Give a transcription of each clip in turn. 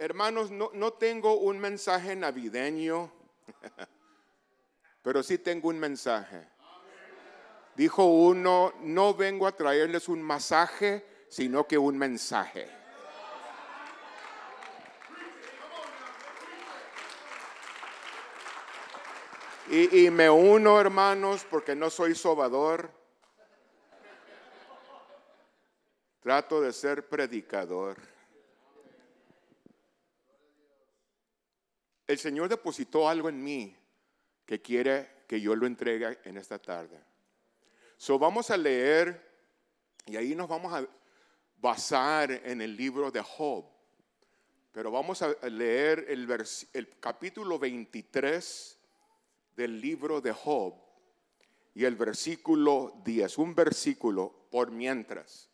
Hermanos, no, no tengo un mensaje navideño, pero sí tengo un mensaje. Dijo uno, no vengo a traerles un masaje, sino que un mensaje. Y, y me uno, hermanos, porque no soy sobador. Trato de ser predicador. El Señor depositó algo en mí que quiere que yo lo entregue en esta tarde. So vamos a leer y ahí nos vamos a basar en el libro de Job. Pero vamos a leer el, el capítulo 23 del libro de Job y el versículo 10, un versículo por mientras.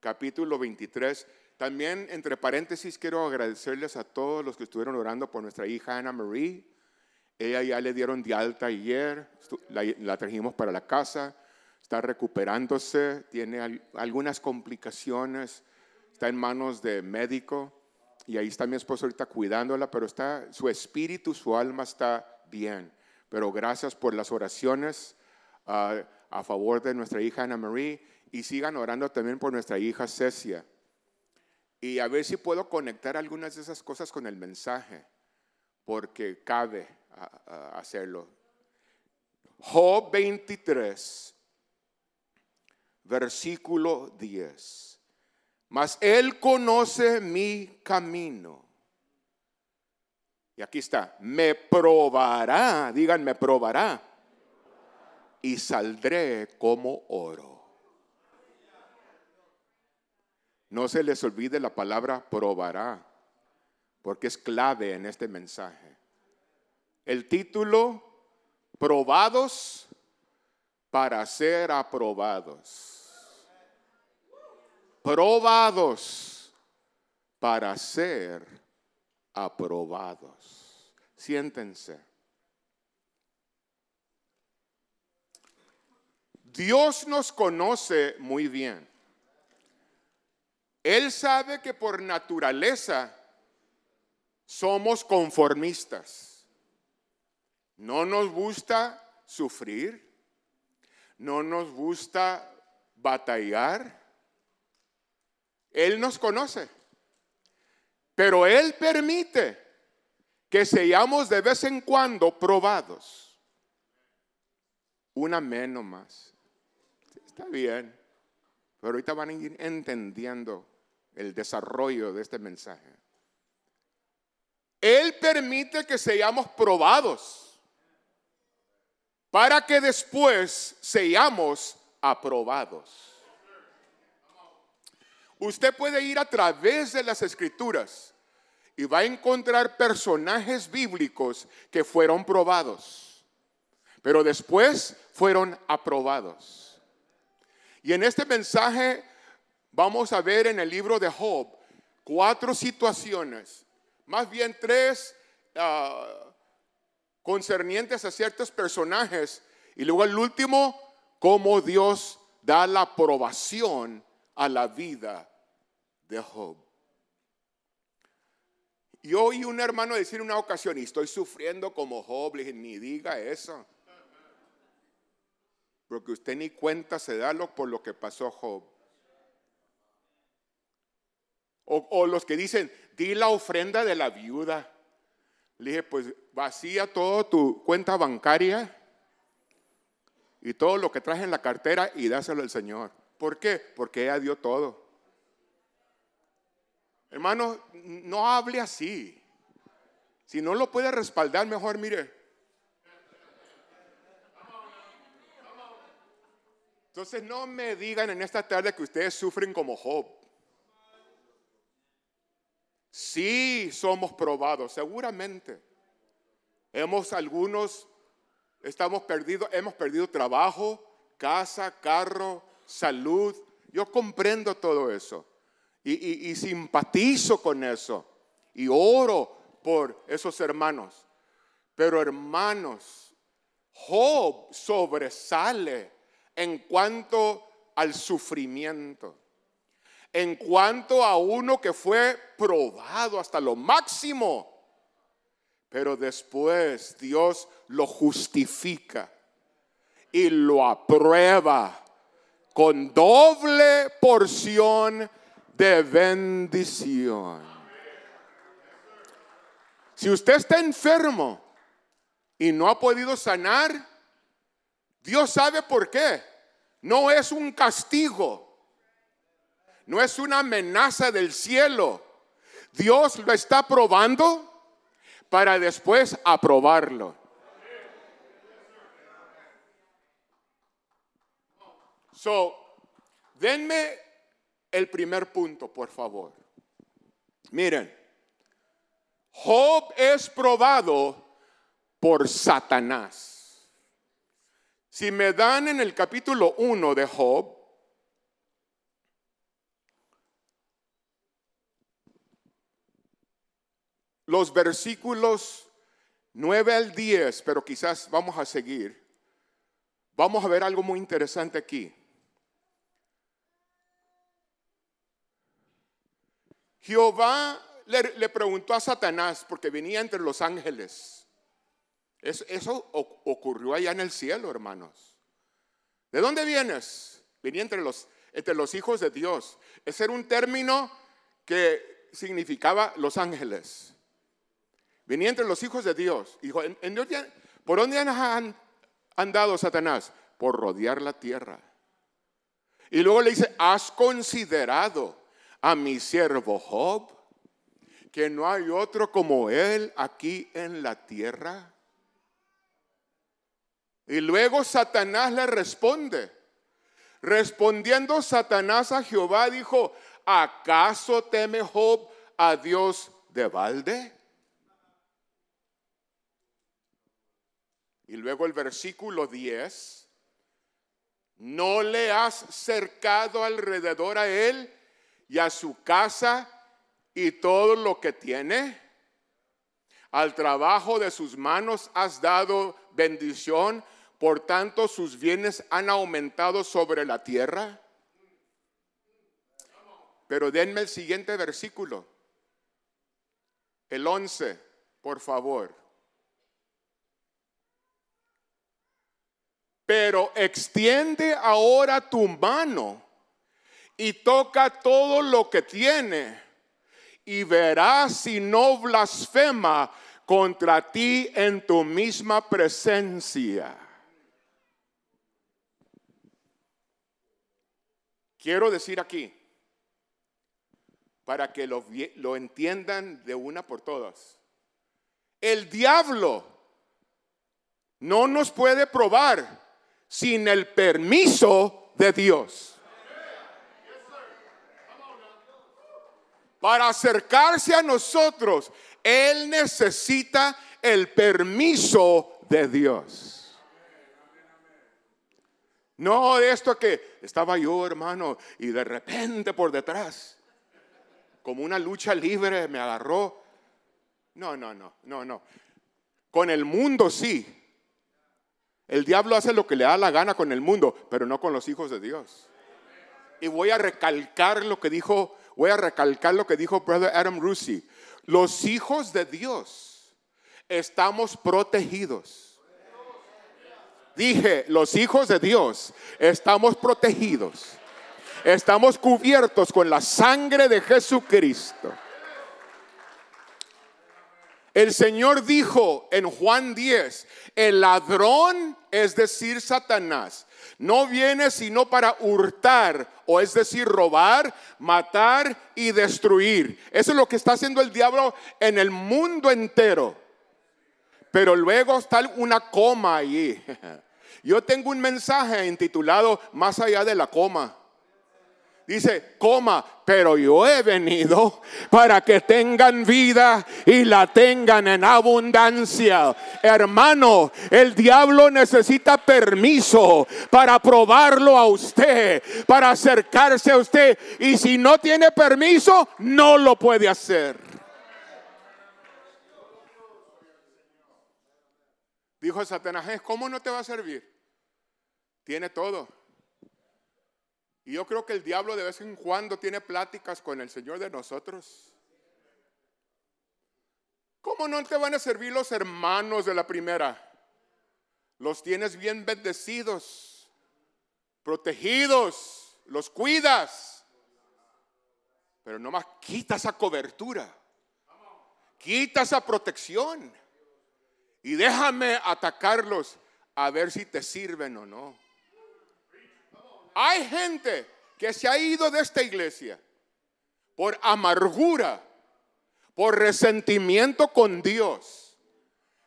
Capítulo 23. También, entre paréntesis, quiero agradecerles a todos los que estuvieron orando por nuestra hija Ana Marie. Ella ya le dieron de alta ayer, la, la trajimos para la casa, está recuperándose, tiene algunas complicaciones, está en manos de médico y ahí está mi esposo ahorita cuidándola, pero está, su espíritu, su alma está bien. Pero gracias por las oraciones uh, a favor de nuestra hija Ana Marie y sigan orando también por nuestra hija Cecia. Y a ver si puedo conectar algunas de esas cosas con el mensaje, porque cabe hacerlo. Job 23, versículo 10. Mas Él conoce mi camino. Y aquí está, me probará, digan, me probará. Y saldré como oro. No se les olvide la palabra probará, porque es clave en este mensaje. El título, probados para ser aprobados. Probados para ser aprobados. Siéntense. Dios nos conoce muy bien. Él sabe que por naturaleza somos conformistas. No nos gusta sufrir, no nos gusta batallar. Él nos conoce, pero Él permite que seamos de vez en cuando probados. Una menos más. Está bien, pero ahorita van a ir entendiendo el desarrollo de este mensaje. Él permite que seamos probados para que después seamos aprobados. Usted puede ir a través de las escrituras y va a encontrar personajes bíblicos que fueron probados, pero después fueron aprobados. Y en este mensaje vamos a ver en el libro de Job cuatro situaciones, más bien tres ah, concernientes a ciertos personajes, y luego el último, cómo Dios da la aprobación a la vida de Job. Yo oí un hermano decir en una ocasión, y estoy sufriendo como Job, le dije, ni diga eso. Porque usted ni cuenta se da por lo que pasó Job. O, los que dicen, di la ofrenda de la viuda. Le dije, pues vacía toda tu cuenta bancaria y todo lo que traje en la cartera y dáselo al Señor. ¿Por qué? Porque ella dio todo. Hermano, no hable así. Si no lo puede respaldar, mejor mire. Entonces no me digan en esta tarde que ustedes sufren como Job. Sí somos probados, seguramente. Hemos algunos, estamos perdidos, hemos perdido trabajo, casa, carro, salud. Yo comprendo todo eso y, y simpatizo con eso y oro por esos hermanos. Pero hermanos, Job sobresale en cuanto al sufrimiento. en cuanto a uno que fue probado hasta lo máximo. Pero después Dios lo justifica y lo aprueba con doble porción de bendición. Si usted está enfermo y no ha podido sanar, Dios sabe por qué. No es un castigo, no es una amenaza del cielo. Dios lo está probando para después aprobarlo. So, denme el primer punto, por favor. Miren, Job es probado por Satanás. Si me dan en el capítulo 1 de Job, los versículos 9 al 10, pero quizás vamos a seguir, vamos a ver algo muy interesante aquí. Jehová le, preguntó a Satanás, porque venía entre los ángeles. Eso, ocurrió allá en el cielo, hermanos. ¿De dónde vienes? Venía entre los, entre los hijos de Dios. Ese era un término que significaba los ángeles. Venía entre los hijos de Dios. Dijo, ¿por dónde han andado Satanás? Por rodear la tierra. Y luego le dice, ¿has considerado a mi siervo Job? que no hay otro como Él aquí en la tierra? Y luego Satanás le responde. Respondiendo Satanás a Jehová dijo, ¿acaso teme Job a Dios de balde? Y luego el versículo 10, ¿no le has cercado alrededor a él y a su casa y todo lo que tiene. Al trabajo de sus manos has dado bendición, por tanto sus bienes han aumentado sobre la tierra. Pero denme el siguiente versículo, el 11, por favor. Pero extiende ahora tu mano y toca todo lo que tiene y verás si no blasfema contra ti en tu misma presencia. Quiero decir aquí, para que lo, entiendan de una por todas, el diablo no nos puede probar sin el permiso de Dios. Para acercarse a nosotros, Él necesita el permiso de Dios. No de esto que estaba yo, hermano, y de repente por detrás, como una lucha libre, me agarró. No, no, no, no, no. Con el mundo sí. El diablo hace lo que le da la gana con el mundo, pero no con los hijos de Dios. Y voy a recalcar lo que dijo voy a recalcar lo que dijo Brother Adam Rusi. Los hijos de Dios estamos protegidos. Dije, los hijos de Dios estamos protegidos. Estamos cubiertos con la sangre de Jesucristo. El Señor dijo en Juan 10, el ladrón, es decir, Satanás, no viene sino para hurtar, o es decir, robar, matar y destruir. Eso es lo que está haciendo el diablo en el mundo entero. Pero luego está una coma allí. Yo tengo un mensaje intitulado Más allá de la coma. Dice, coma, pero yo he venido para que tengan vida y la tengan en abundancia. Hermano, el diablo necesita permiso para probarlo a usted, para acercarse a usted. Y si no tiene permiso, no lo puede hacer. Dijo Satanás, ¿cómo no te va a servir? Tiene todo. Y yo creo que el diablo de vez en cuando tiene pláticas con el Señor de nosotros. ¿Cómo no te van a servir los hermanos de la primera? Los tienes bien bendecidos, protegidos, los cuidas. Pero nomás quita esa cobertura, quita esa protección y déjame atacarlos a ver si te sirven o no. Hay gente que se ha ido de esta iglesia por amargura, por resentimiento con Dios.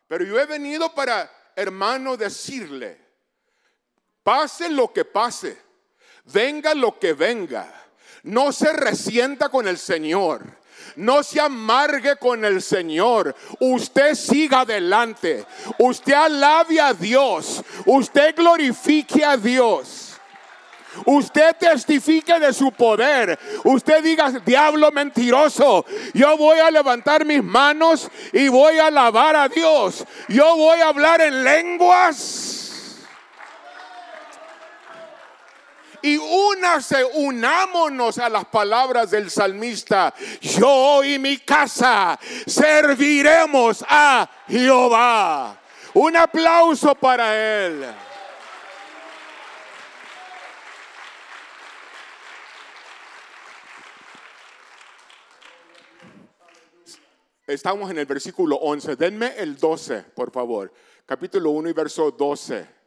Pero yo he venido para, hermano, decirle, pase lo que pase, venga lo que venga, no se resienta con el Señor. No se amargue con el Señor. Usted siga adelante. Usted alabe a Dios. Usted glorifique a Dios. Usted testifique de su poder. Usted diga, diablo mentiroso, yo voy a levantar mis manos y voy a alabar a Dios. Yo voy a hablar en lenguas. Y únase, unámonos a las palabras del salmista. Yo y mi casa serviremos a Jehová. Un aplauso para él. Estamos en el versículo 11. Denme el 12, por favor. Capítulo 1 y verso 12.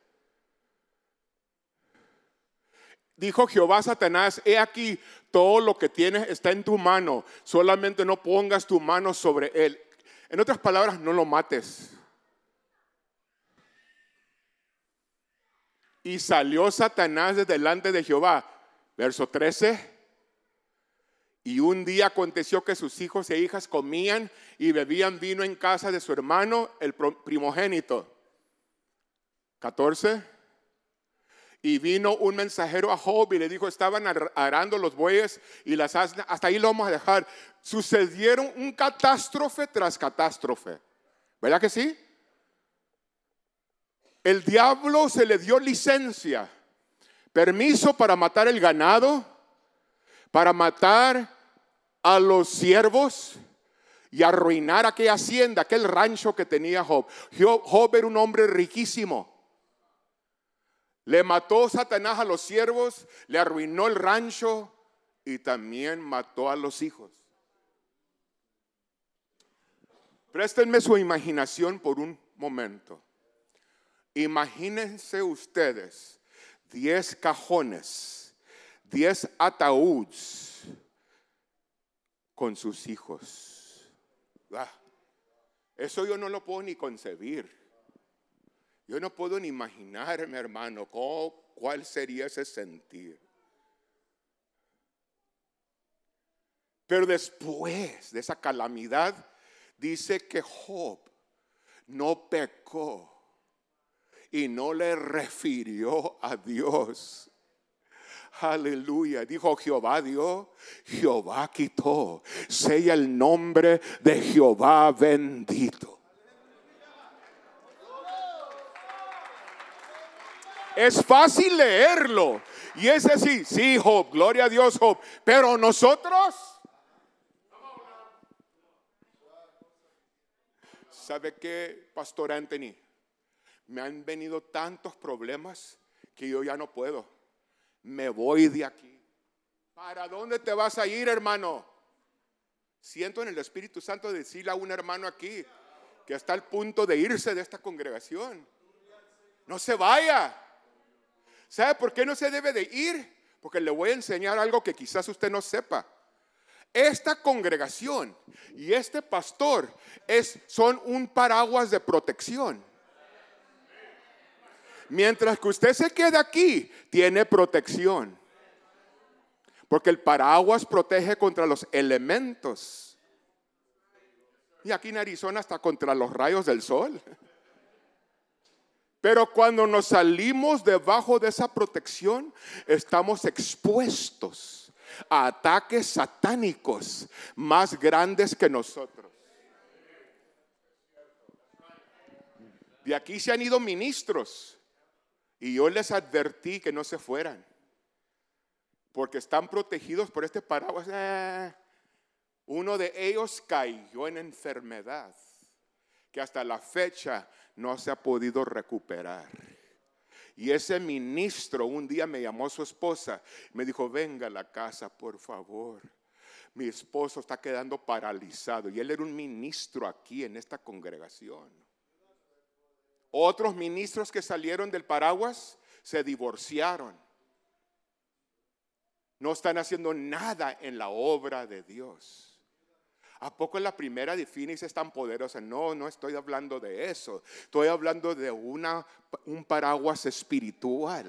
Dijo Jehová a Satanás, he aquí, todo lo que tienes está en tu mano, solamente no pongas tu mano sobre él. En otras palabras, no lo mates. Y salió Satanás de delante de Jehová. Verso 13. Y un día aconteció que sus hijos e hijas comían y bebían vino en casa de su hermano, el primogénito. 14. Y vino un mensajero a Job y le dijo, estaban arando los bueyes y las asnas, hasta ahí lo vamos a dejar. Sucedieron un catástrofe tras catástrofe. ¿Verdad que sí? El diablo se le dio licencia, permiso para matar el ganado, para matar a los siervos y arruinar aquella hacienda, aquel rancho que tenía Job. Job era un hombre riquísimo. Le mató Satanás a los siervos, le arruinó el rancho y también mató a los hijos. Préstenme su imaginación por un momento. Imagínense ustedes 10 cajones, 10 ataúdes con sus hijos. Ah, eso yo no lo puedo ni concebir. Yo no puedo ni imaginarme, hermano, cuál sería ese sentir. Pero después de esa calamidad, dice que Job no pecó y no le refirió a Dios. Aleluya. Dijo Jehová dio, Jehová quitó. Sea el nombre de Jehová bendito. Es fácil leerlo. Y es así, sí, Job, gloria a Dios, Job. Pero nosotros, ¿sabe qué, Pastor Anthony? Me han venido tantos problemas que yo ya no puedo me voy de aquí. ¿Para dónde te vas a ir, hermano? Siento en el Espíritu Santo decirle a un hermano aquí que está al punto de irse de esta congregación. No se vaya. ¿Sabe por qué no se debe de ir? Porque le voy a enseñar algo que quizás usted no sepa. Esta congregación y este pastor es, son un paraguas de protección. Mientras que usted se queda aquí, tiene protección. Porque el paraguas protege contra los elementos. Y aquí en Arizona hasta contra los rayos del sol. Pero cuando nos salimos debajo de esa protección, estamos expuestos a ataques satánicos más grandes que nosotros. De aquí se han ido ministros y yo les advertí que no se fueran. porque están protegidos por este paraguas. Eh, uno de ellos cayó en enfermedad que hasta la fecha no se ha podido recuperar. Y ese ministro un día me llamó su esposa, me dijo, venga a la casa, por favor. Mi esposo está quedando paralizado. Y él era un ministro aquí en esta congregación. Otros ministros que salieron del paraguas se divorciaron. No están haciendo nada en la obra de Dios. ¿A poco la primera de es tan poderosa? No, no estoy hablando de eso. Estoy hablando de una, un paraguas espiritual.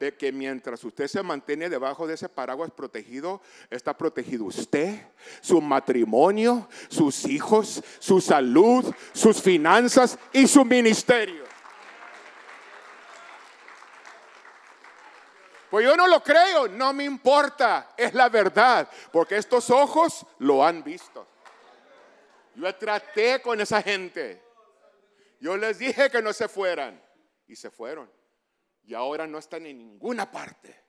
De que mientras usted se mantiene debajo de ese paraguas protegido, está protegido usted, su matrimonio, sus hijos, su salud, sus finanzas y su ministerio. Pues yo no lo creo, no me importa, es la verdad, porque estos ojos lo han visto. Yo traté con esa gente. Yo les dije que no se fueran y se fueron. Y ahora no están en ninguna parte.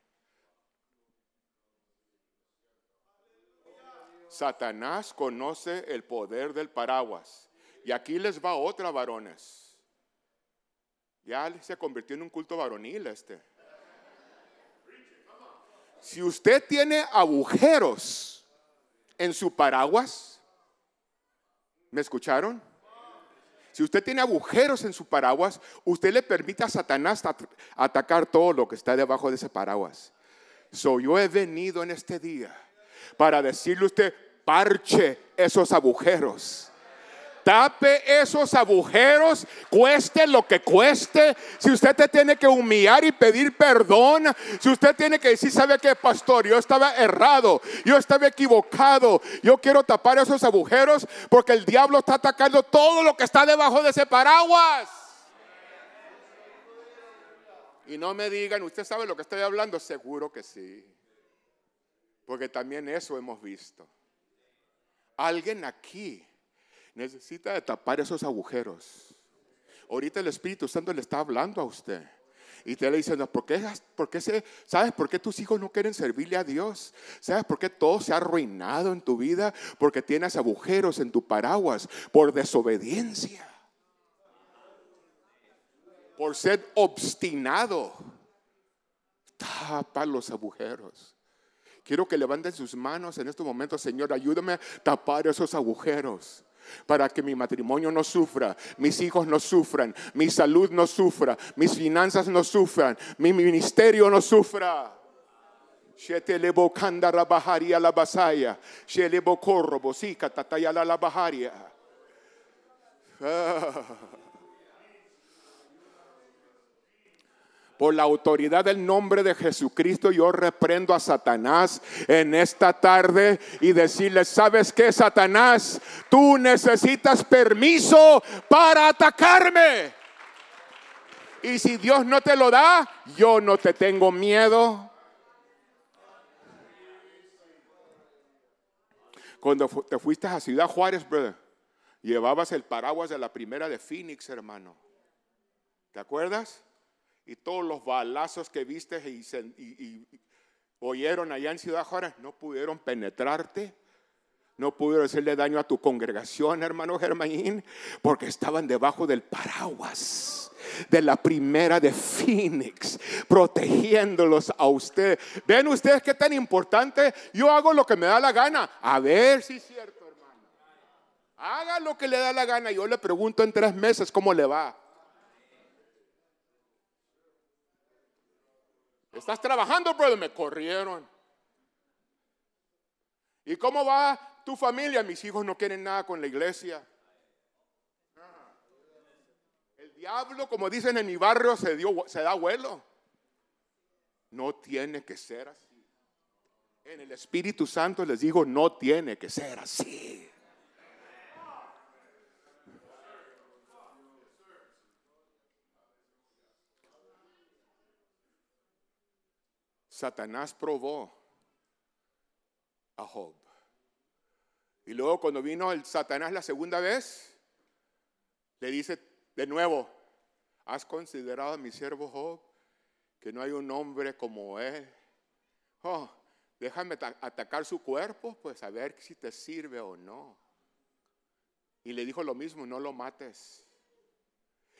Satanás conoce el poder del paraguas. Y aquí les va otra varones. Ya se convirtió en un culto varonil este. Si usted tiene agujeros en su paraguas, ¿me escucharon? Si usted tiene agujeros en su paraguas, usted le permite a Satanás atacar todo lo que está debajo de ese paraguas. So, yo he venido en este día para decirle a usted, parche esos agujeros tape esos agujeros, cueste lo que cueste. Si usted te tiene que humillar y pedir perdón, si usted tiene que decir, ¿sabe qué, pastor? Yo estaba errado, yo estaba equivocado, yo quiero tapar esos agujeros porque el diablo está atacando todo lo que está debajo de ese paraguas. Y no me digan, ¿usted sabe lo que estoy hablando? Seguro que sí. Porque también eso hemos visto. Alguien aquí necesita tapar esos agujeros. Ahorita el Espíritu Santo le está hablando a usted. Y te le dice, ¿por qué, por qué ¿sabes por qué tus hijos no quieren servirle a Dios? ¿Sabes por qué todo se ha arruinado en tu vida? Porque tienes agujeros en tu paraguas por desobediencia. Por ser obstinado. Tapa los agujeros. Quiero que levanten sus manos en estos momentos, Señor, ayúdame a tapar esos agujeros para que mi matrimonio no sufra, mis hijos no sufran, mi salud no sufra, mis finanzas no sufran, mi ministerio no sufra. Por la autoridad del nombre de Jesucristo, yo reprendo a Satanás en esta tarde y decirle, ¿sabes qué, Satanás? Tú necesitas permiso para atacarme. Y si Dios no te lo da, yo no te tengo miedo. Cuando te fuiste a Ciudad Juárez, brother, llevabas el paraguas de la primera de Phoenix, hermano. ¿Te acuerdas? Y todos los balazos que viste y, oyeron allá en Ciudad Juárez no pudieron penetrarte. No pudieron hacerle daño a tu congregación, hermano Germain, porque estaban debajo del paraguas de la primera de Phoenix, protegiéndolos a usted. ¿Ven ustedes qué tan importante? Yo hago lo que me da la gana. A ver si es cierto, hermano. Haga lo que le da la gana. Yo le pregunto en tres meses cómo le va. Estás trabajando, brother. Me corrieron. ¿Y cómo va tu familia? Mis hijos no quieren nada con la iglesia. El diablo, como dicen en mi barrio, se, dio, se da vuelo. No tiene que ser así. En el Espíritu Santo les digo, no tiene que ser así. Satanás probó a Job. Y luego cuando vino el Satanás la segunda vez, le dice de nuevo, ¿has considerado a mi siervo Job que no hay un hombre como él? oh, déjame atacar su cuerpo, pues a ver si te sirve o no. Y le dijo lo mismo, no lo mates.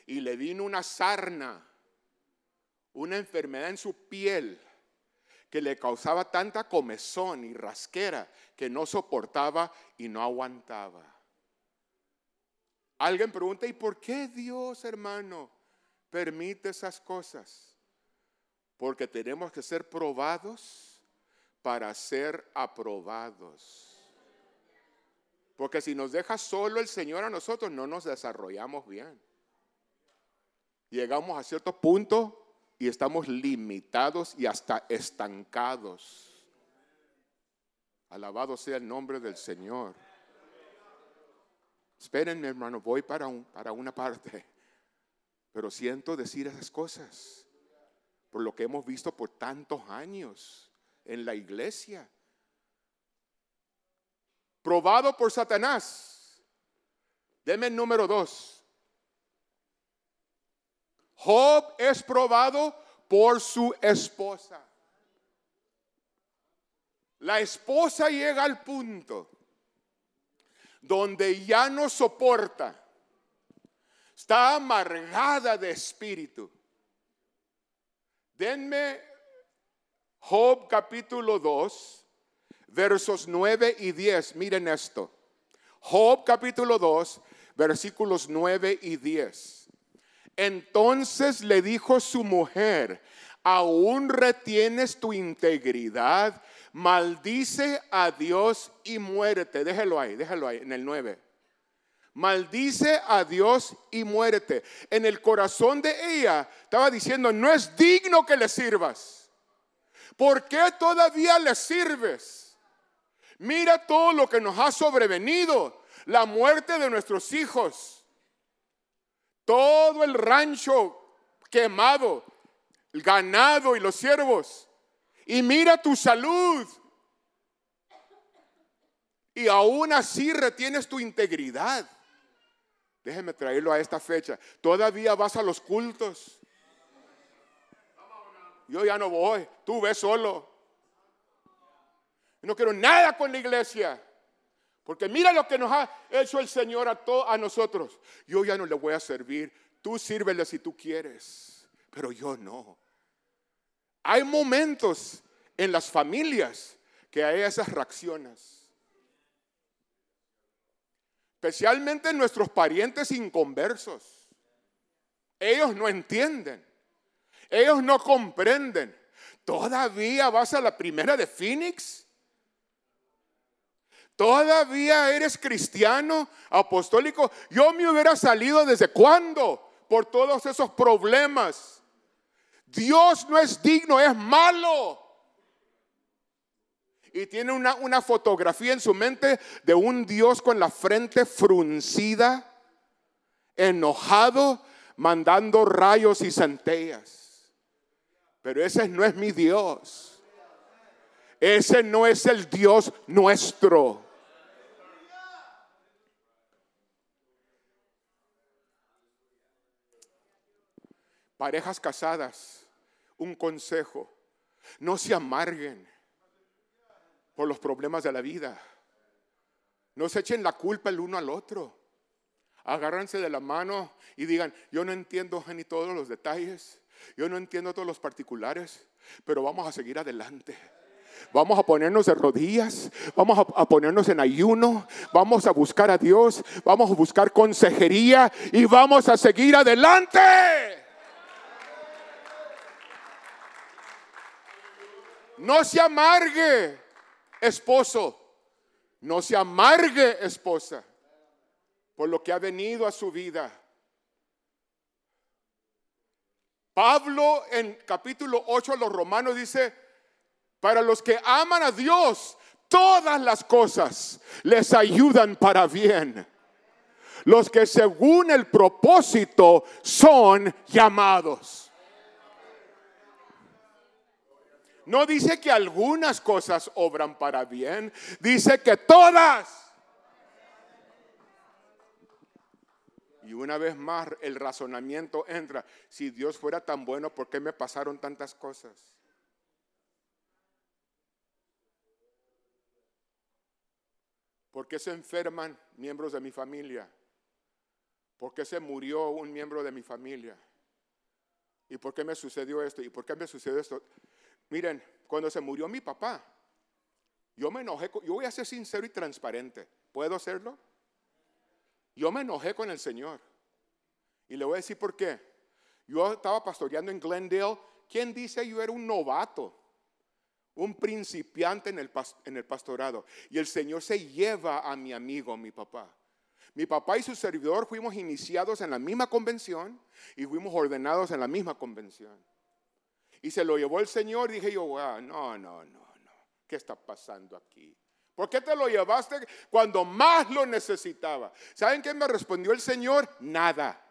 Y le vino una sarna, una enfermedad en su piel que le causaba tanta comezón y rasquera que no soportaba y no aguantaba. Alguien pregunta, ¿y por qué Dios, hermano, permite esas cosas? Porque tenemos que ser probados para ser aprobados. Porque si nos deja solo el Señor a nosotros, no nos desarrollamos bien. Llegamos a cierto punto y estamos limitados y hasta estancados. Alabado sea el nombre del Señor. Espérenme, hermano, voy para, un, para una parte. Pero siento decir esas cosas por lo que hemos visto por tantos años en la iglesia probado por Satanás. Deme el número dos. Job es probado por su esposa. La esposa llega al punto donde ya no soporta, está amargada de espíritu. Denme Job capítulo 2, versos 9 y 10. Miren esto. Job capítulo 2, versículos 9 y 10. Entonces le dijo su mujer, aún retienes tu integridad, maldice a Dios y muérete. Déjelo ahí, déjalo ahí, en el 9. Maldice a Dios y muérete. En el corazón de ella estaba diciendo, no es digno que le sirvas. ¿Por qué todavía le sirves? Mira todo lo que nos ha sobrevenido, la muerte de nuestros hijos, todo el rancho quemado, el ganado y los siervos. Y mira tu salud. Y aún así retienes tu integridad. Déjeme traerlo a esta fecha. Todavía vas a los cultos. Yo ya no voy. Tú ves solo. No quiero nada con la iglesia. Porque mira lo que nos ha hecho el Señor a, a nosotros. Yo ya no le voy a servir. Tú sírvele si tú quieres. Pero yo no. Hay momentos en las familias que hay esas reacciones. Especialmente nuestros parientes inconversos. Ellos no entienden. Ellos no comprenden. Todavía vas a la primera de Phoenix ¿Todavía eres cristiano, apostólico? Yo me hubiera salido desde cuándo por todos esos problemas. Dios no es digno, es malo. Y tiene una, una fotografía en su mente de un Dios con la frente fruncida, enojado, mandando rayos y centellas. Pero ese no es mi Dios. Ese no es el Dios nuestro. Parejas casadas, un consejo, no se amarguen por los problemas de la vida. No se echen la culpa el uno al otro. Agárrense de la mano y digan, yo no entiendo ni todos los detalles, yo no entiendo todos los particulares, pero vamos a seguir adelante. Vamos a ponernos de rodillas, vamos a, ponernos en ayuno, vamos a buscar a Dios, vamos a buscar consejería y vamos a seguir adelante. No se amargue, esposo. No se amargue, esposa, por lo que ha venido a su vida. Pablo en capítulo 8 de los Romanos dice, para los que aman a Dios, todas las cosas les ayudan para bien. Los que según el propósito son llamados. No dice que algunas cosas obran para bien, dice que todas. Y una vez más el razonamiento entra, si Dios fuera tan bueno, ¿por qué me pasaron tantas cosas? ¿Por qué se enferman miembros de mi familia? ¿Por qué se murió un miembro de mi familia? ¿Y por qué me sucedió esto? ¿Y por qué me sucedió esto? Miren, cuando se murió mi papá, yo me enojé, yo voy a ser sincero y transparente. ¿Puedo hacerlo? Yo me enojé con el Señor. Y le voy a decir por qué. Yo estaba pastoreando en Glendale. ¿Quién dice yo era un novato? Un principiante en el, en el pastorado. Y el Señor se lleva a mi amigo, mi papá. Mi papá y su servidor fuimos iniciados en la misma convención y fuimos ordenados en la misma convención. Y se lo llevó el Señor. Dije yo, no, no, no, no. ¿Qué está pasando aquí? ¿Por qué te lo llevaste cuando más lo necesitaba? ¿Saben qué me respondió el Señor? Nada.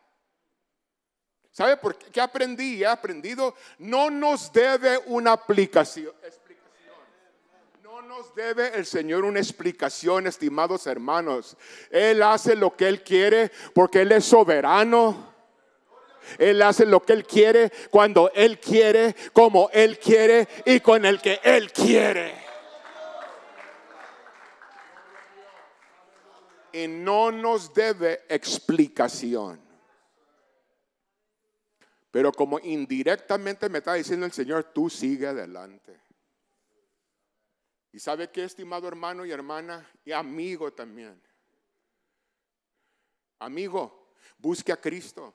¿Sabe por qué? ¿Qué aprendí? He aprendido. No nos debe una aplicación, explicación. No nos debe el Señor una explicación, estimados hermanos. Él hace lo que Él quiere porque Él es soberano. Él hace lo que Él quiere, cuando Él quiere, como Él quiere y con el que Él quiere. Y no nos debe explicación. Pero como indirectamente me está diciendo el Señor, tú sigue adelante. Y sabe qué, estimado hermano y hermana, y amigo también. Amigo, busque a Cristo.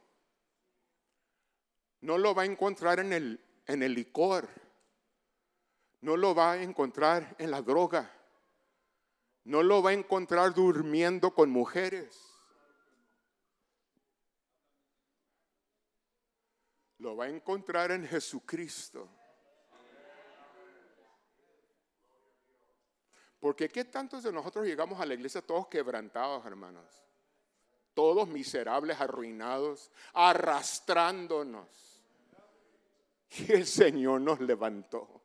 No lo va a encontrar en el, en el licor. No lo va a encontrar en la droga. No lo va a encontrar durmiendo con mujeres. Lo va a encontrar en Jesucristo. Porque qué tantos de nosotros llegamos a la iglesia todos quebrantados, hermanos? Todos miserables, arruinados, arrastrándonos. Y el Señor nos levantó.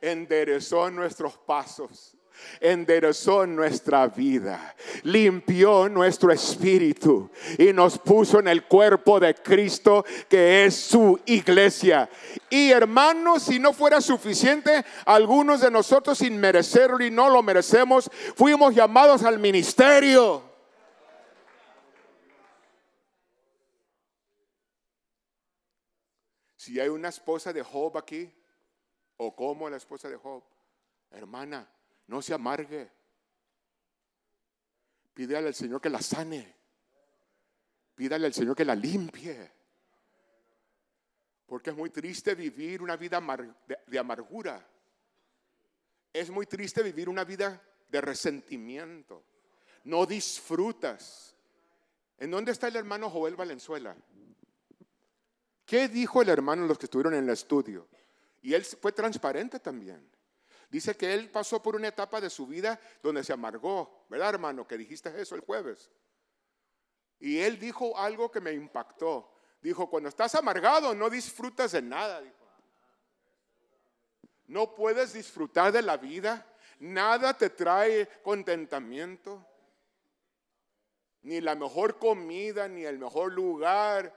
Enderezó nuestros pasos enderezó nuestra vida, limpió nuestro espíritu y nos puso en el cuerpo de Cristo que es su iglesia. Y hermanos, si no fuera suficiente, algunos de nosotros sin merecerlo y no lo merecemos, fuimos llamados al ministerio. Si hay una esposa de Job aquí, o como la esposa de Job, hermana, no se amargue. Pídale al Señor que la sane. Pídale al Señor que la limpie. Porque es muy triste vivir una vida de amargura. Es muy triste vivir una vida de resentimiento. No disfrutas. ¿En dónde está el hermano Joel Valenzuela? ¿Qué dijo el hermano los que estuvieron en el estudio? Y él fue transparente también. Dice que él pasó por una etapa de su vida donde se amargó, ¿verdad hermano? Que dijiste eso el jueves. Y él dijo algo que me impactó. Dijo, cuando estás amargado no disfrutas de nada. No puedes disfrutar de la vida. Nada te trae contentamiento. Ni la mejor comida, ni el mejor lugar,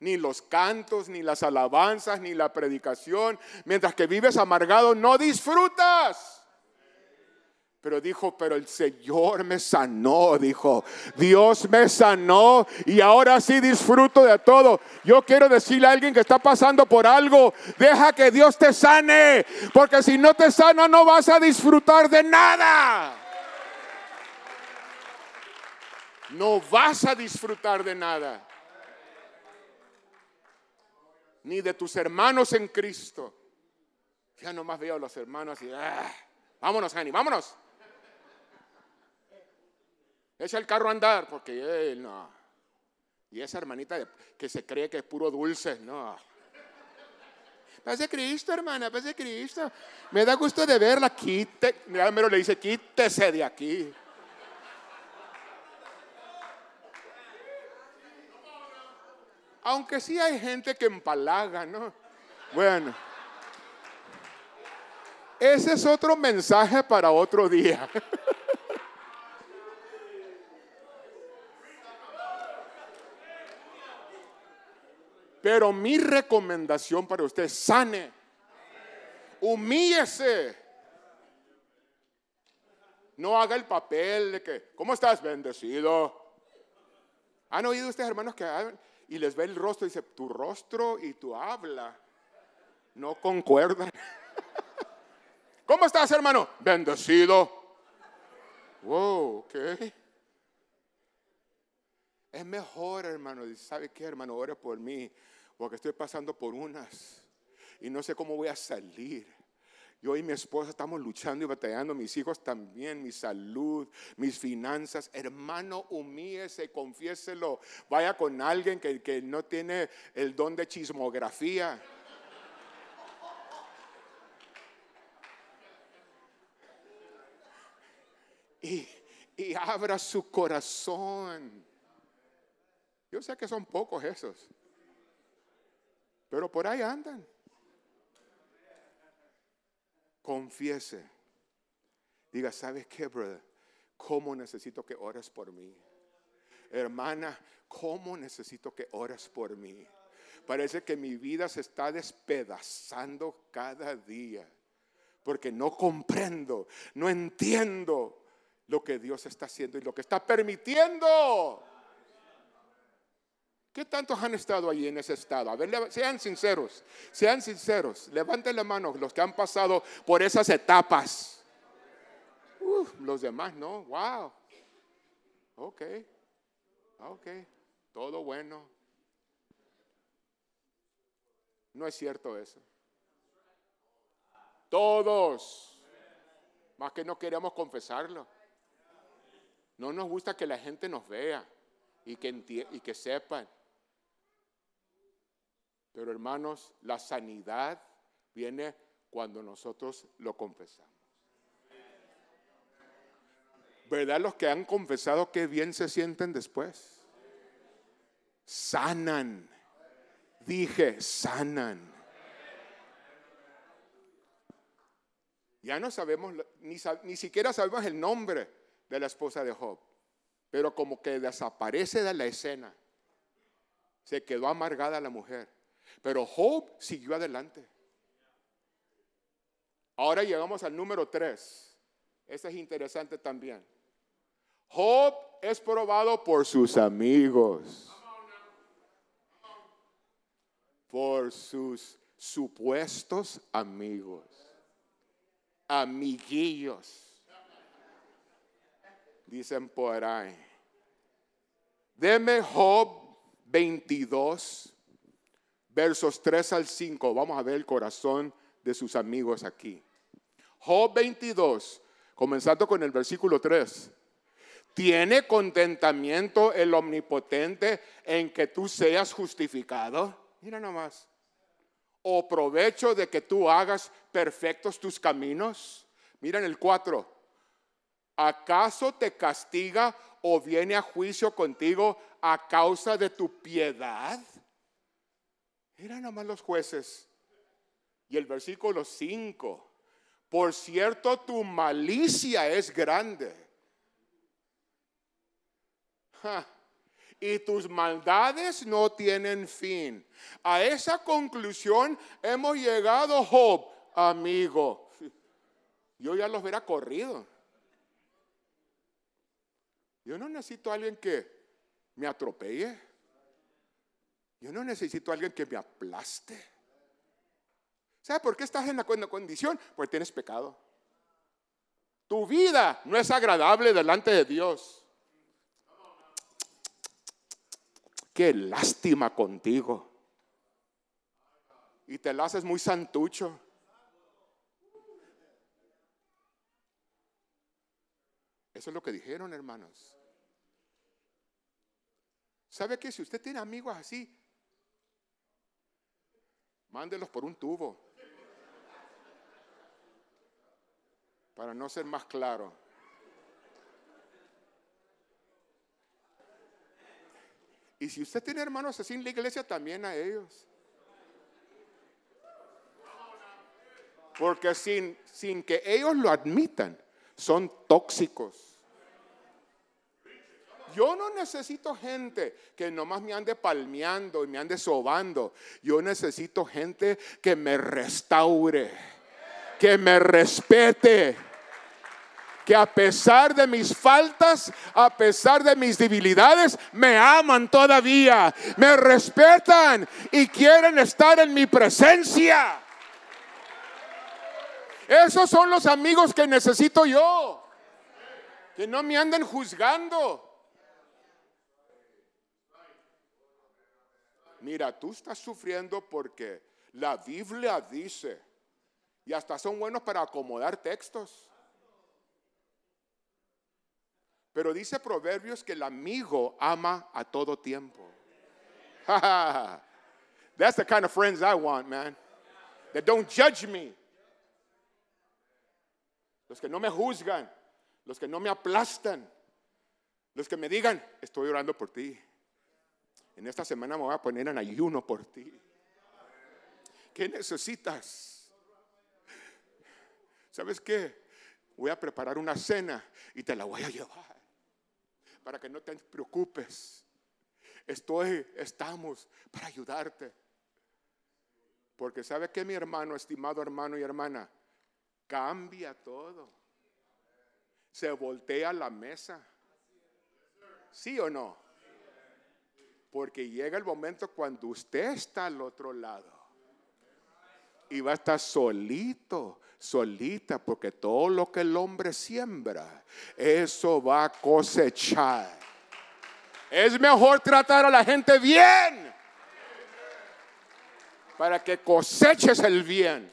ni los cantos, ni las alabanzas, ni la predicación. Mientras que vives amargado, no disfrutas. Pero dijo, pero el Señor me sanó, dijo, Dios me sanó y ahora sí disfruto de todo. Yo quiero decirle a alguien que está pasando por algo, deja que Dios te sane, porque si no te sana no vas a disfrutar de nada. No vas a disfrutar de nada ni de tus hermanos en Cristo. Ya nomás veo a los hermanos y, ah, vámonos, Hani, vámonos. Echa el carro a andar, porque no. Y esa hermanita que se cree que es puro dulce, no. Paz de Cristo, hermana, paz Cristo. Me da gusto de verla, quite. Mira, le dice, quítese de aquí. Aunque sí hay gente que empalaga, ¿no? Bueno. Ese es otro mensaje para otro día. Pero mi recomendación para usted, sane. Humíllese. No haga el papel de que, ¿cómo estás? Bendecido. ¿Han oído ustedes, hermanos, que y les ve el rostro y dice, tu rostro y tu habla no concuerdan? ¿Cómo estás, hermano? Bendecido. Wow, ok. Es mejor, hermano. ¿Sabe qué, hermano? Ore por mí, porque estoy pasando por unas y no sé cómo voy a salir. Yo y mi esposa estamos luchando y batallando, mis hijos también, mi salud, mis finanzas. Hermano, humíese, confiéselo. Vaya con alguien que, no tiene el don de chismografía. Y, y abra su corazón. Yo sé que son pocos esos, pero por ahí andan confiese. Diga, ¿sabes qué, brother? ¿Cómo necesito que ores por mí? Hermana, ¿cómo necesito que ores por mí? Parece que mi vida se está despedazando cada día porque no comprendo, no entiendo lo que Dios está haciendo y lo que está permitiendo. ¿Qué tantos han estado allí en ese estado? A ver, sean sinceros, sean sinceros. Levanten la mano los que han pasado por esas etapas. los demás, ¿no? Wow. Ok. Ok. Todo bueno. No es cierto eso. Todos. Más que no queremos confesarlo. No nos gusta que la gente nos vea y que, y que sepan. Pero hermanos, la sanidad viene cuando nosotros lo confesamos. ¿Verdad los que han confesado que bien se sienten después? Sanan. Dije, sanan. Ya no sabemos, ni, ni, siquiera sabemos el nombre de la esposa de Job, pero como que desaparece de la escena. Se quedó amargada la mujer. Pero Job siguió adelante. Ahora llegamos al número 3. Este es interesante también. Job es probado por sus amigos. Por sus supuestos amigos. Amiguillos. Dicen por ahí. Deme Job 22 versos 3 al 5. Vamos a ver el corazón de sus amigos aquí. Job 22, comenzando con el versículo 3. ¿Tiene contentamiento el omnipotente en que tú seas justificado? Mira nomás. ¿O provecho de que tú hagas perfectos tus caminos? Mira en el 4. ¿Acaso te castiga o viene a juicio contigo a causa de tu piedad? Mira nomás los jueces. Y el versículo 5. Por cierto, tu malicia es grande. Y tus maldades no tienen fin. A esa conclusión hemos llegado, Job, amigo. Yo ya los hubiera corrido. Yo no necesito a alguien que me atropelle. Yo no necesito a alguien que me aplaste. ¿Sabe por qué estás en la condición? Porque tienes pecado. Tu vida no es agradable delante de Dios. Qué lástima contigo. Y te la haces muy santucho. Eso es lo que dijeron, hermanos. ¿Sabe que si usted tiene amigos así, Mándelos por un tubo. Para no ser más claro. Y si usted tiene hermanos así en la iglesia, también a ellos. Porque sin, sin que ellos lo admitan, son tóxicos. Yo no necesito gente que nomás me ande palmeando y me ande sobando. Yo necesito gente que me restaure, que me respete, que a pesar de mis faltas, a pesar de mis debilidades, me aman todavía, me respetan y quieren estar en mi presencia. Esos son los amigos que necesito yo. Que no me anden juzgando. Mira, tú estás sufriendo porque la Biblia dice, y hasta son buenos para acomodar textos. Pero dice Proverbios que el amigo ama a todo tiempo. That's the kind of friends I want, man. That don't judge me los que no me juzgan, los que no me aplastan, los que me digan, estoy orando por ti. En esta semana me voy a poner en ayuno por ti. ¿Qué necesitas? ¿Sabes qué? Voy a preparar una cena y te la voy a llevar para que no te preocupes. Estoy, estamos para ayudarte. Porque sabe que mi hermano, estimado hermano y hermana, cambia todo. Se voltea la mesa. ¿Sí o no? Porque llega el momento cuando usted está al otro lado. Y va a estar solito, solita, porque todo lo que el hombre siembra, eso va a cosechar. Es mejor tratar a la gente bien para que coseches el bien.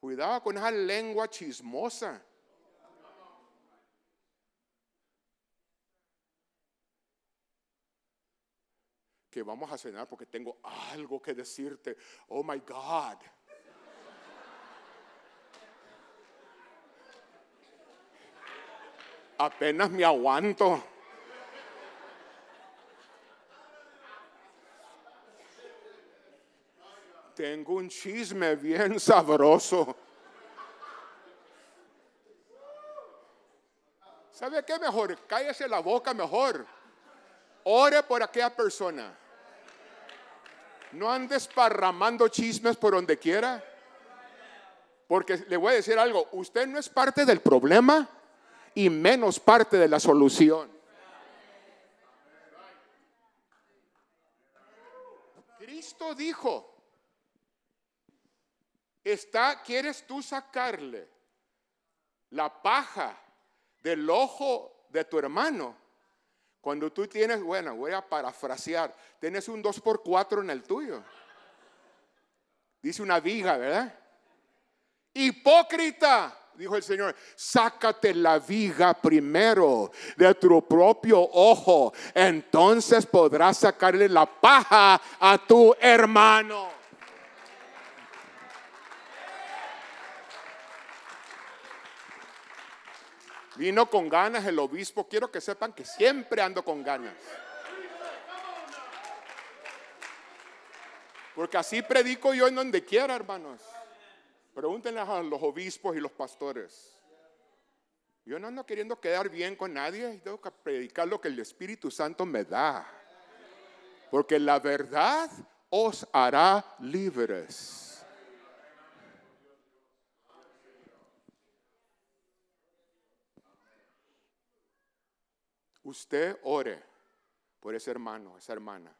Cuidado con esa lengua chismosa. Que vamos a cenar porque tengo algo que decirte. Oh my God. Apenas me aguanto. Tengo un chisme bien sabroso. ¿Sabe qué mejor? Cállese la boca mejor. Ore por aquella persona. No andes parramando chismes por donde quiera. Porque le voy a decir algo, usted no es parte del problema y menos parte de la solución. Cristo dijo, está, ¿quieres tú sacarle la paja del ojo de tu hermano? Cuando tú tienes, bueno, voy a parafrasear, tienes un 2 por 4 en el tuyo. Dice una viga, ¿verdad? Hipócrita, dijo el Señor, sácate la viga primero de tu propio ojo, entonces podrás sacarle la paja a tu hermano. Vino con ganas el obispo. Quiero que sepan que siempre ando con ganas. Porque así predico yo en donde quiera, hermanos. Pregúntenle a los obispos y los pastores. Yo no ando queriendo quedar bien con nadie. Tengo que predicar lo que el Espíritu Santo me da. Porque la verdad os hará libres. Usted ore por ese hermano, esa hermana,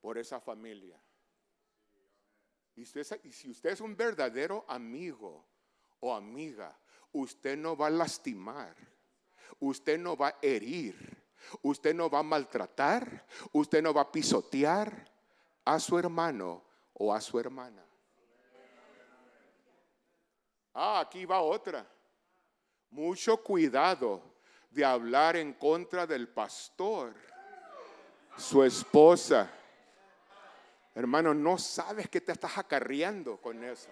por esa familia. Y, si usted es un verdadero amigo o amiga, usted no va a lastimar, usted no va a herir, usted no va a maltratar, usted no va a pisotear a su hermano o a su hermana. Ah, aquí va otra. Mucho cuidado de hablar en contra del pastor, su esposa. Hermano, no sabes que te estás acarreando con eso.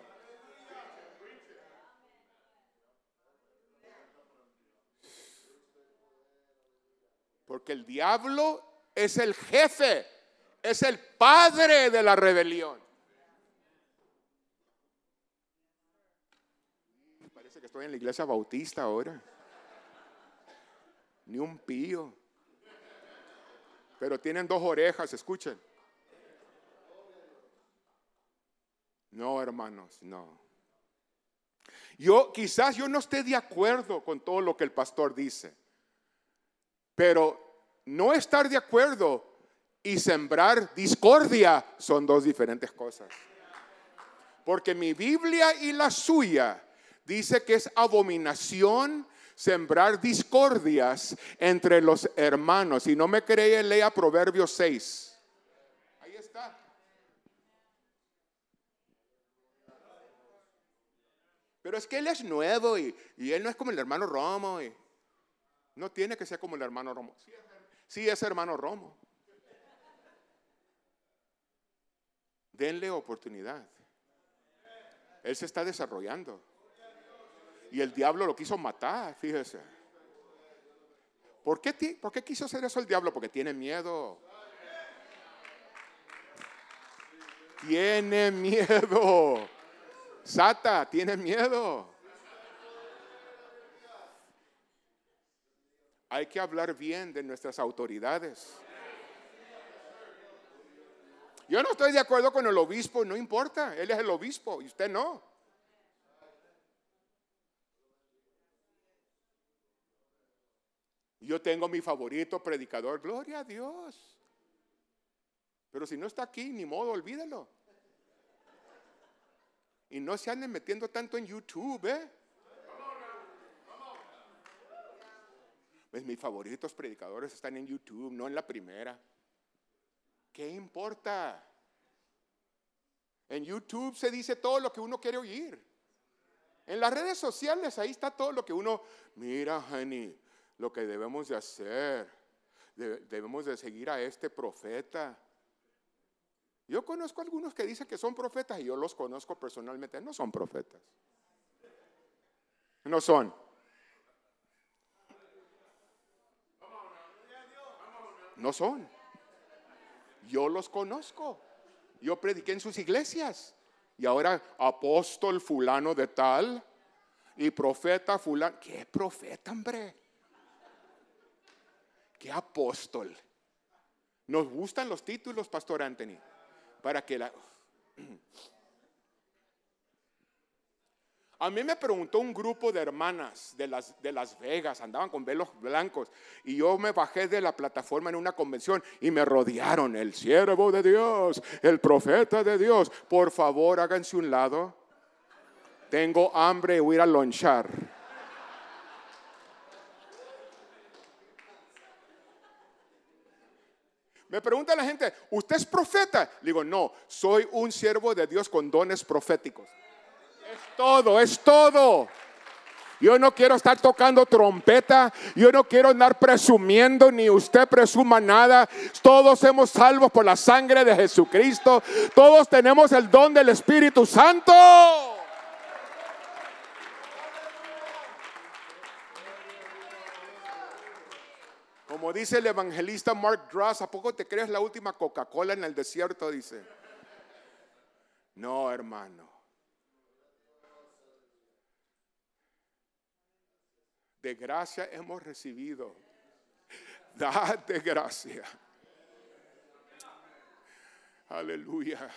Porque el diablo es el jefe, es el padre de la rebelión. Parece que estoy en la iglesia bautista ahora ni un pío. Pero tienen dos orejas, escuchen. No, hermanos, no. Yo quizás yo no esté de acuerdo con todo lo que el pastor dice. Pero no estar de acuerdo y sembrar discordia son dos diferentes cosas. Porque mi Biblia y la suya dice que es abominación sembrar discordias entre los hermanos. Si no me cree, lea Proverbios 6. Ahí está. Pero es que él es nuevo y, él no es como el hermano Romo. Y no tiene que ser como el hermano Romo. Sí, es hermano Romo. Denle oportunidad. Él se está desarrollando. Y el diablo lo quiso matar, fíjese. ¿Por qué, ¿Por qué quiso hacer eso el diablo? Porque tiene miedo. Tiene miedo. Sata, tiene miedo. Hay que hablar bien de nuestras autoridades. Yo no estoy de acuerdo con el obispo, no importa, él es el obispo y usted no. Yo tengo mi favorito predicador, gloria a Dios. Pero si no está aquí, ni modo, olvídelo. Y no se anden metiendo tanto en YouTube, ¿eh? Pues mis favoritos predicadores están en YouTube, no en la primera. ¿Qué importa? En YouTube se dice todo lo que uno quiere oír. En las redes sociales ahí está todo lo que uno, mira, honey, lo que debemos de hacer. debemos de seguir a este profeta. Yo conozco algunos que dicen que son profetas y yo los conozco personalmente. No son profetas. No son. No son. Yo los conozco. Yo prediqué en sus iglesias. Y ahora apóstol fulano de tal y profeta fulano. ¿Qué profeta, hombre? ¿Qué apóstol? Nos gustan los títulos, Pastor Anthony, para que la... A mí me preguntó un grupo de hermanas de las, de las Vegas, andaban con velos blancos, y yo me bajé de la plataforma en una convención y me rodearon, el siervo de Dios, el profeta de Dios. Por favor, háganse un lado. Tengo hambre voy a ir a lonchar. Me pregunta la gente, ¿usted es profeta? Le digo, no, soy un siervo de Dios con dones proféticos todo, es todo. Yo no quiero estar tocando trompeta. Yo no quiero andar presumiendo, ni usted presuma nada. Todos hemos salvos por la sangre de Jesucristo. Todos tenemos el don del Espíritu Santo. Como dice el evangelista Mark Dross, ¿a poco te crees la última Coca-Cola en el desierto? Dice. No, hermano. de gracia hemos recibido. Date gracia. Aleluya.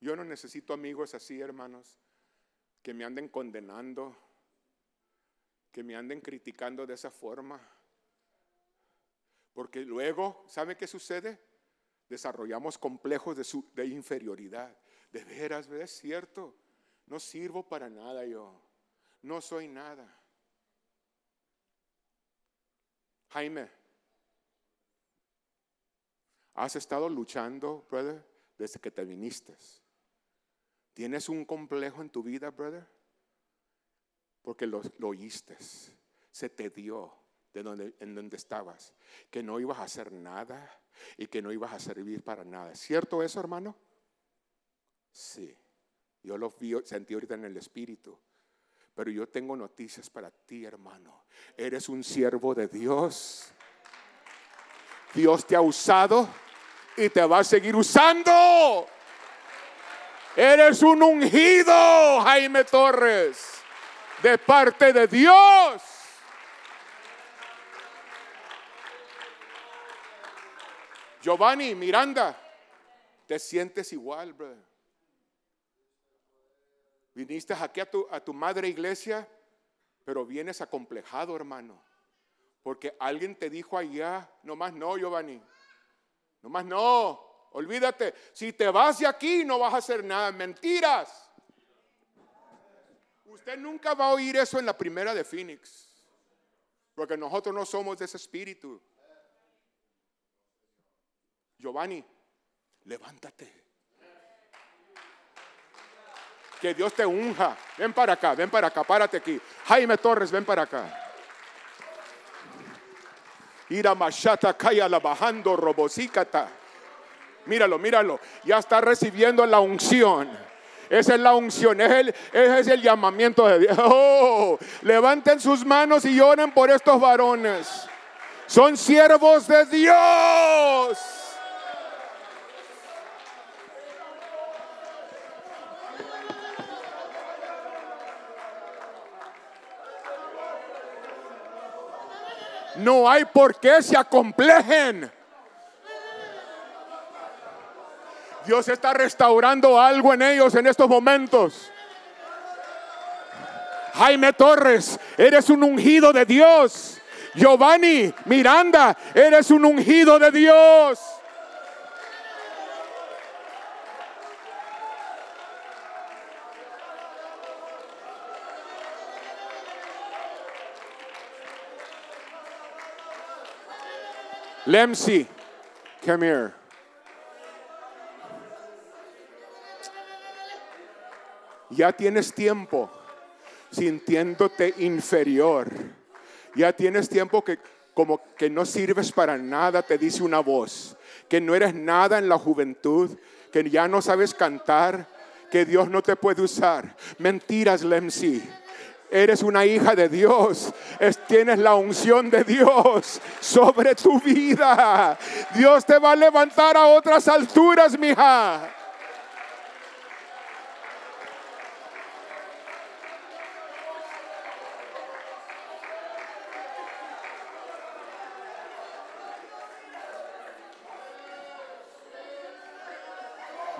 Yo no necesito amigos así, hermanos, que me anden condenando, que me anden criticando de esa forma. Porque luego, ¿sabe qué sucede? desarrollamos complejos de, inferioridad. De veras, es cierto, no sirvo para nada yo, no soy nada. Jaime, has estado luchando, brother, desde que te viniste. ¿Tienes un complejo en tu vida, brother? Porque lo, lo oíste, se te dio de donde, en donde estabas, que no ibas a hacer nada, y que no ibas a servir para nada. ¿Es cierto eso, hermano? Sí. Yo lo vi, sentí ahorita en el Espíritu. Pero yo tengo noticias para ti, hermano. Eres un siervo de Dios. Dios te ha usado y te va a seguir usando. Eres un ungido, Jaime Torres, de parte de Dios. Giovanni, Miranda, te sientes igual, brother. Viniste aquí a tu, a tu madre iglesia, pero vienes acomplejado, hermano. Porque alguien te dijo allá, nomás no, Giovanni. Nomás no. Olvídate. Si te vas de aquí, no vas a hacer nada. Mentiras. Usted nunca va a oír eso en la primera de Phoenix. Porque nosotros no somos de ese espíritu. Giovanni, levántate. Que Dios te unja. Ven para acá, ven para acá, párate aquí. Jaime Torres, ven para acá. Ira machata calla la bajando robosícata. Míralo, míralo. Ya está recibiendo la unción. Esa es la unción, es el, ese es el llamamiento de Dios. Oh, levanten sus manos y lloren por estos varones. Son siervos de Dios. No hay por qué se acomplejen. Dios está restaurando algo en ellos en estos momentos. Jaime Torres, eres un ungido de Dios. Giovanni Miranda, eres un ungido de Dios. Lemsi, come here. Ya tienes tiempo sintiéndote inferior. Ya tienes tiempo que como que no sirves para nada, te dice una voz. Que no eres nada en la juventud, que ya no sabes cantar, que Dios no te puede usar. Mentiras, Lemsi eres una hija de Dios. tienes la unción de Dios sobre tu vida. Dios te va a levantar a otras alturas, mija.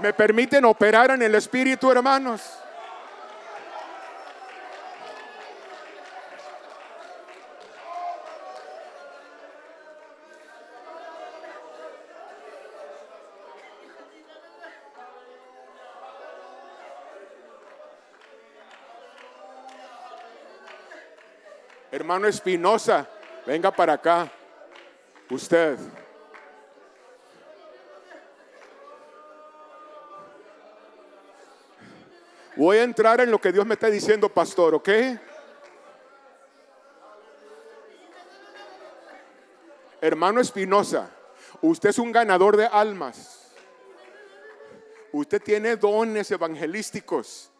¿Me permiten operar en el Espíritu, hermanos? Hermano Espinosa, venga para acá. Usted. Voy a entrar en lo que Dios me está diciendo, pastor, ¿ok? Hermano Espinosa, usted es un ganador de almas. Usted tiene dones evangelísticos.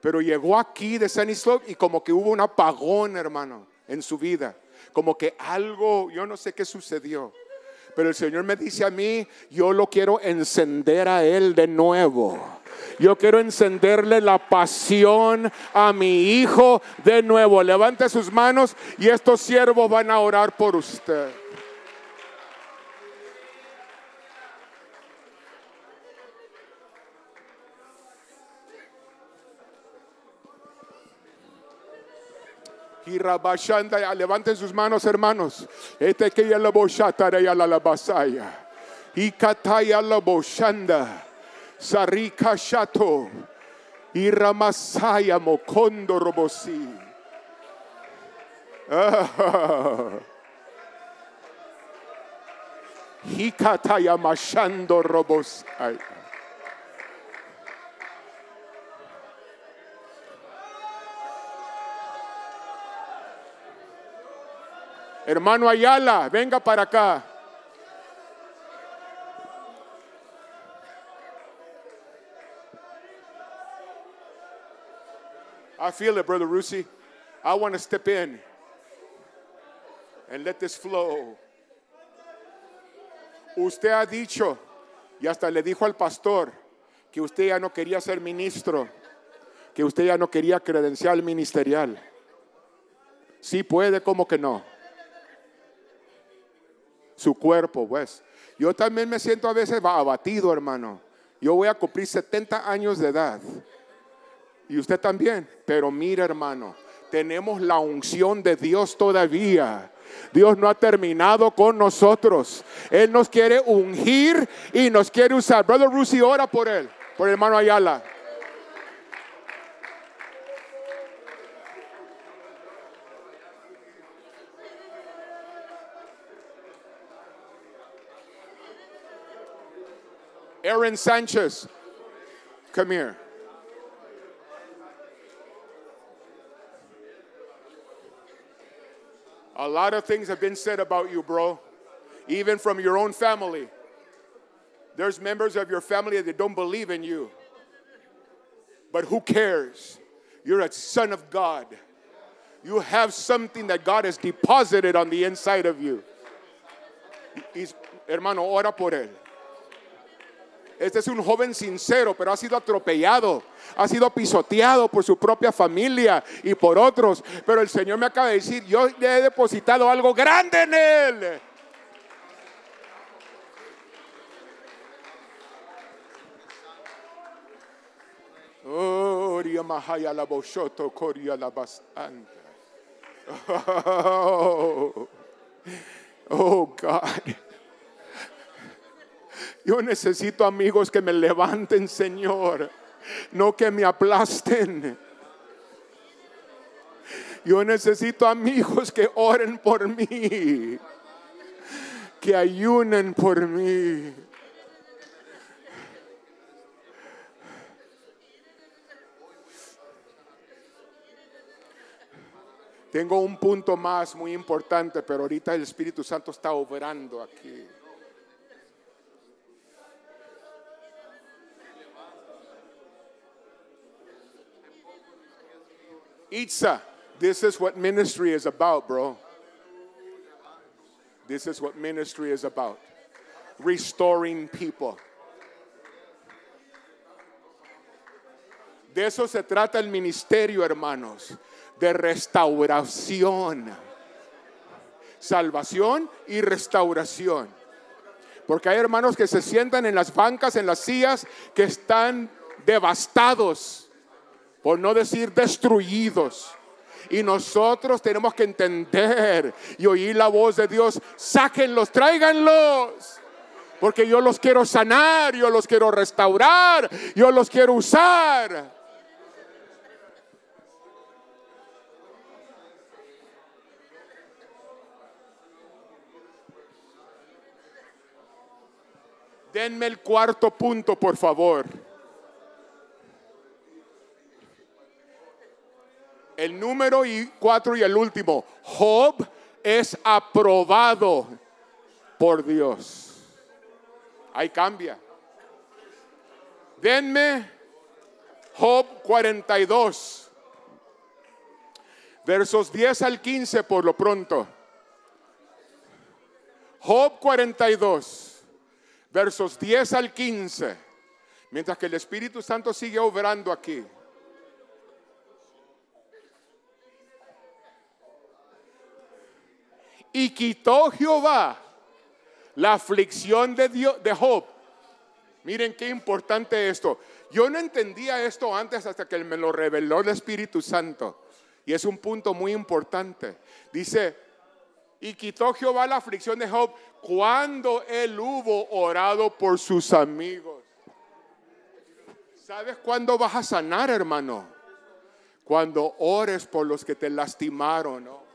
Pero llegó aquí de Stanislav y como que hubo un apagón, hermano, en su vida. Como que algo, yo no sé qué sucedió. Pero el Señor me dice a mí, yo lo quiero encender a Él de nuevo. Yo quiero encenderle la pasión a mi hijo de nuevo. Levante sus manos y estos siervos van a orar por usted. Y rabashanda, levanten sus manos, hermanos. Este que ya la boshatara ya la basaya. Y kataya la boshanda. Sarika shato. Y ramasaya mokondo robosi. Hikataya mashando robosaya. Hermano Ayala, venga para acá. I feel it, Brother Rusi. I want to step in and let this flow. Usted ha dicho, y hasta le dijo al pastor, que usted ya no quería ser ministro, que usted ya no quería credencial ministerial. Sí puede, como que no su cuerpo, pues. Yo también me siento a veces abatido, hermano. Yo voy a cumplir 70 años de edad. Y usted también. Pero mira, hermano, tenemos la unción de Dios todavía. Dios no ha terminado con nosotros. Él nos quiere ungir y nos quiere usar. Brother Rusi, ora por él, por el hermano Ayala. Aaron Sanchez, come here. A lot of things have been said about you, bro, even from your own family. There's members of your family that don't believe in you. But who cares? You're a son of God. You have something that God has deposited on the inside of you. He's, hermano, ora por él. Este es un joven sincero, pero ha sido atropellado, ha sido pisoteado por su propia familia y por otros. Pero el Señor me acaba de decir, yo le he depositado algo grande en él. Oh, oh God. Yo necesito amigos que me levanten, Señor, no que me aplasten. Yo necesito amigos que oren por mí, que ayunen por mí. Tengo un punto más muy importante, pero ahorita el Espíritu Santo está obrando aquí. Itza, this is what ministry is about, bro. This is what ministry is about restoring people. De eso se trata el ministerio, hermanos, de restauración, salvación y restauración. Porque hay hermanos que se sientan en las bancas, en las sillas, que están devastados por no decir destruidos. Y nosotros tenemos que entender y oír la voz de Dios. Sáquenlos, tráiganlos. Porque yo los quiero sanar, yo los quiero restaurar, yo los quiero usar. Denme el cuarto punto, por favor. El número y cuatro y el último. Job es aprobado por Dios. Ahí cambia. Denme Job 42, versos 10 al 15 por lo pronto. Job 42, versos 10 al 15, mientras que el Espíritu Santo sigue obrando aquí. Y quitó Jehová la aflicción de, Dios, de Job. Miren qué importante esto. Yo no entendía esto antes hasta que me lo reveló el Espíritu Santo. Y es un punto muy importante. Dice, y quitó Jehová la aflicción de Job cuando él hubo orado por sus amigos. ¿Sabes cuándo vas a sanar, hermano? Cuando ores por los que te lastimaron, ¿no?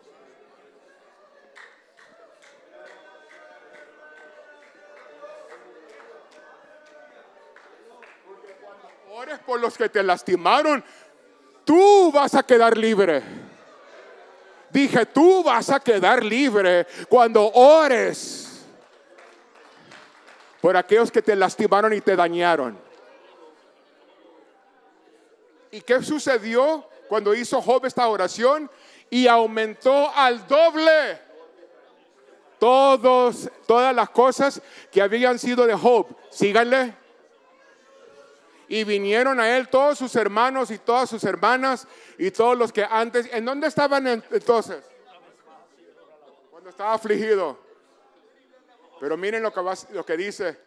Por los que te lastimaron, tú vas a quedar libre. Dije, tú vas a quedar libre cuando ores por aquellos que te lastimaron y te dañaron. ¿Y qué sucedió cuando hizo Job esta oración? Y aumentó al doble todas las cosas que habían sido de Job. Síganle. Y vinieron a él todos sus hermanos y todas sus hermanas y todos los que antes... ¿En dónde estaban entonces? Cuando estaba afligido. Pero miren lo que, dice.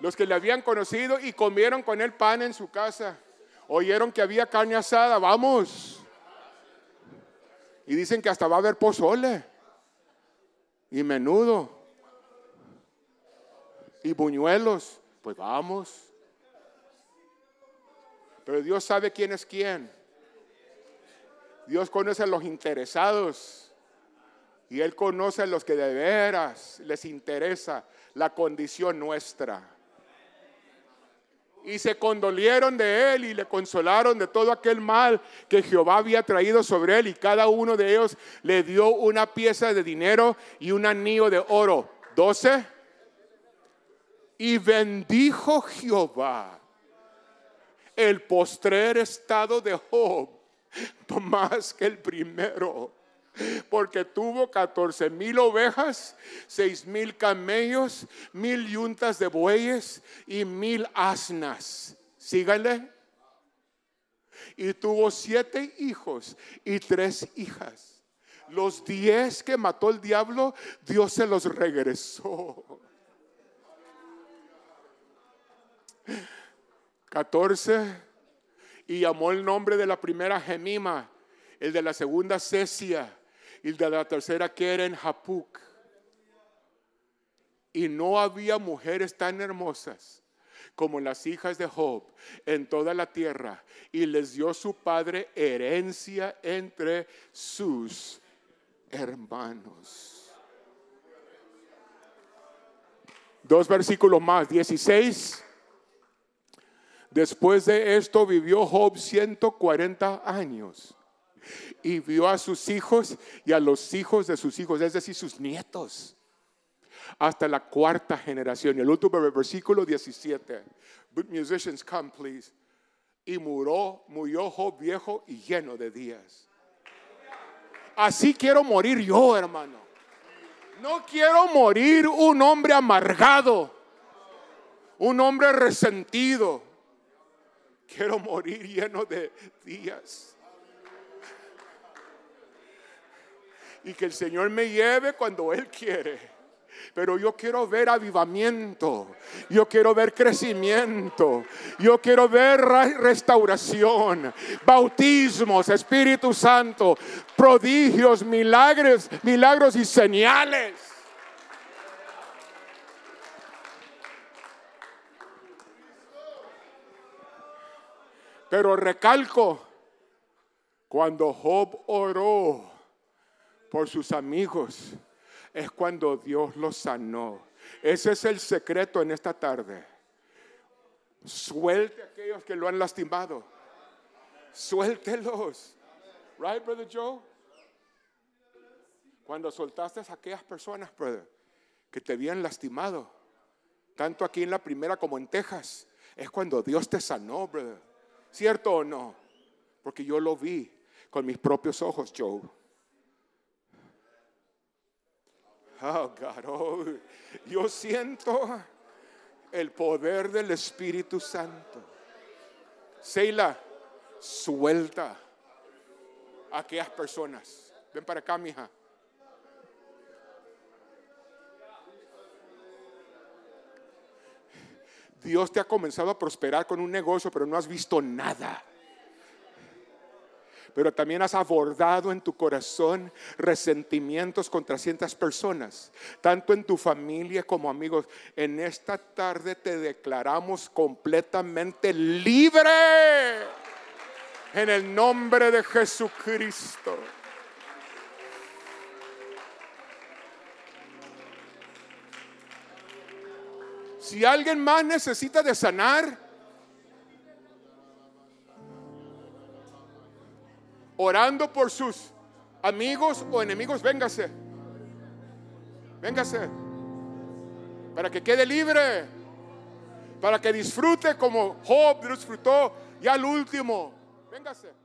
Los que le habían conocido y comieron con él pan en su casa. Oyeron que había carne asada. Vamos. Y dicen que hasta va a haber pozole. Y menudo. Y buñuelos. Pues vamos. Pero Dios sabe quién es quién. Dios conoce a los interesados. Y Él conoce a los que de veras les interesa la condición nuestra. Y se condolieron de él y le consolaron de todo aquel mal que Jehová había traído sobre él. Y cada uno de ellos le dio una pieza de dinero y un anillo de oro. Doce. Y bendijo Jehová el postrer estado de Job más que el primero porque tuvo 14 mil ovejas, seis mil camellos, mil yuntas de bueyes y mil asnas. Síganle. Y tuvo siete hijos y tres hijas. Los diez que mató el diablo, Dios se los regresó. 14 y llamó el nombre de la primera Gemima, el de la segunda Cesia, y de la tercera que era en Japuc. Y no había mujeres tan hermosas como las hijas de Job en toda la tierra. Y les dio su padre herencia entre sus hermanos. Dos versículos más, 16. Después de esto vivió Job 140 años y vio a sus hijos y a los hijos de sus hijos, es decir, sus nietos, hasta la cuarta generación. Y el último versículo 17. musicians, come please. Y murió, murió Job viejo y lleno de días. Así quiero morir yo, hermano. No quiero morir un hombre amargado, un hombre resentido. Quiero morir lleno de días. y que el Señor me lleve cuando Él quiere. Pero yo quiero ver avivamiento, yo quiero ver crecimiento, yo quiero ver restauración, bautismos, Espíritu Santo, prodigios, milagros, milagros y señales. Pero recalco, cuando Job oró, por sus amigos, es cuando Dios los sanó. Ese es el secreto en esta tarde. Suelte a aquellos que lo han lastimado. Suéltelos. Right, brother Joe? Cuando soltaste a aquellas personas, brother, que te habían lastimado, tanto aquí en la primera como en Texas, es cuando Dios te sanó, brother. ¿Cierto o no? Porque yo lo vi con mis propios ojos, Joe. Oh, God, oh, yo siento el poder del Espíritu Santo. Seila, suelta a aquellas personas. Ven para acá, mija. Dios te ha comenzado a prosperar con un negocio, pero no has visto nada pero también has abordado en tu corazón resentimientos contra ciertas personas, tanto en tu familia como amigos. En esta tarde te declaramos completamente libre en el nombre de Jesucristo. Si alguien más necesita de sanar, orando por sus amigos o enemigos, véngase. Véngase. Para que quede libre. Para que disfrute como Job disfrutó ya al último. Véngase.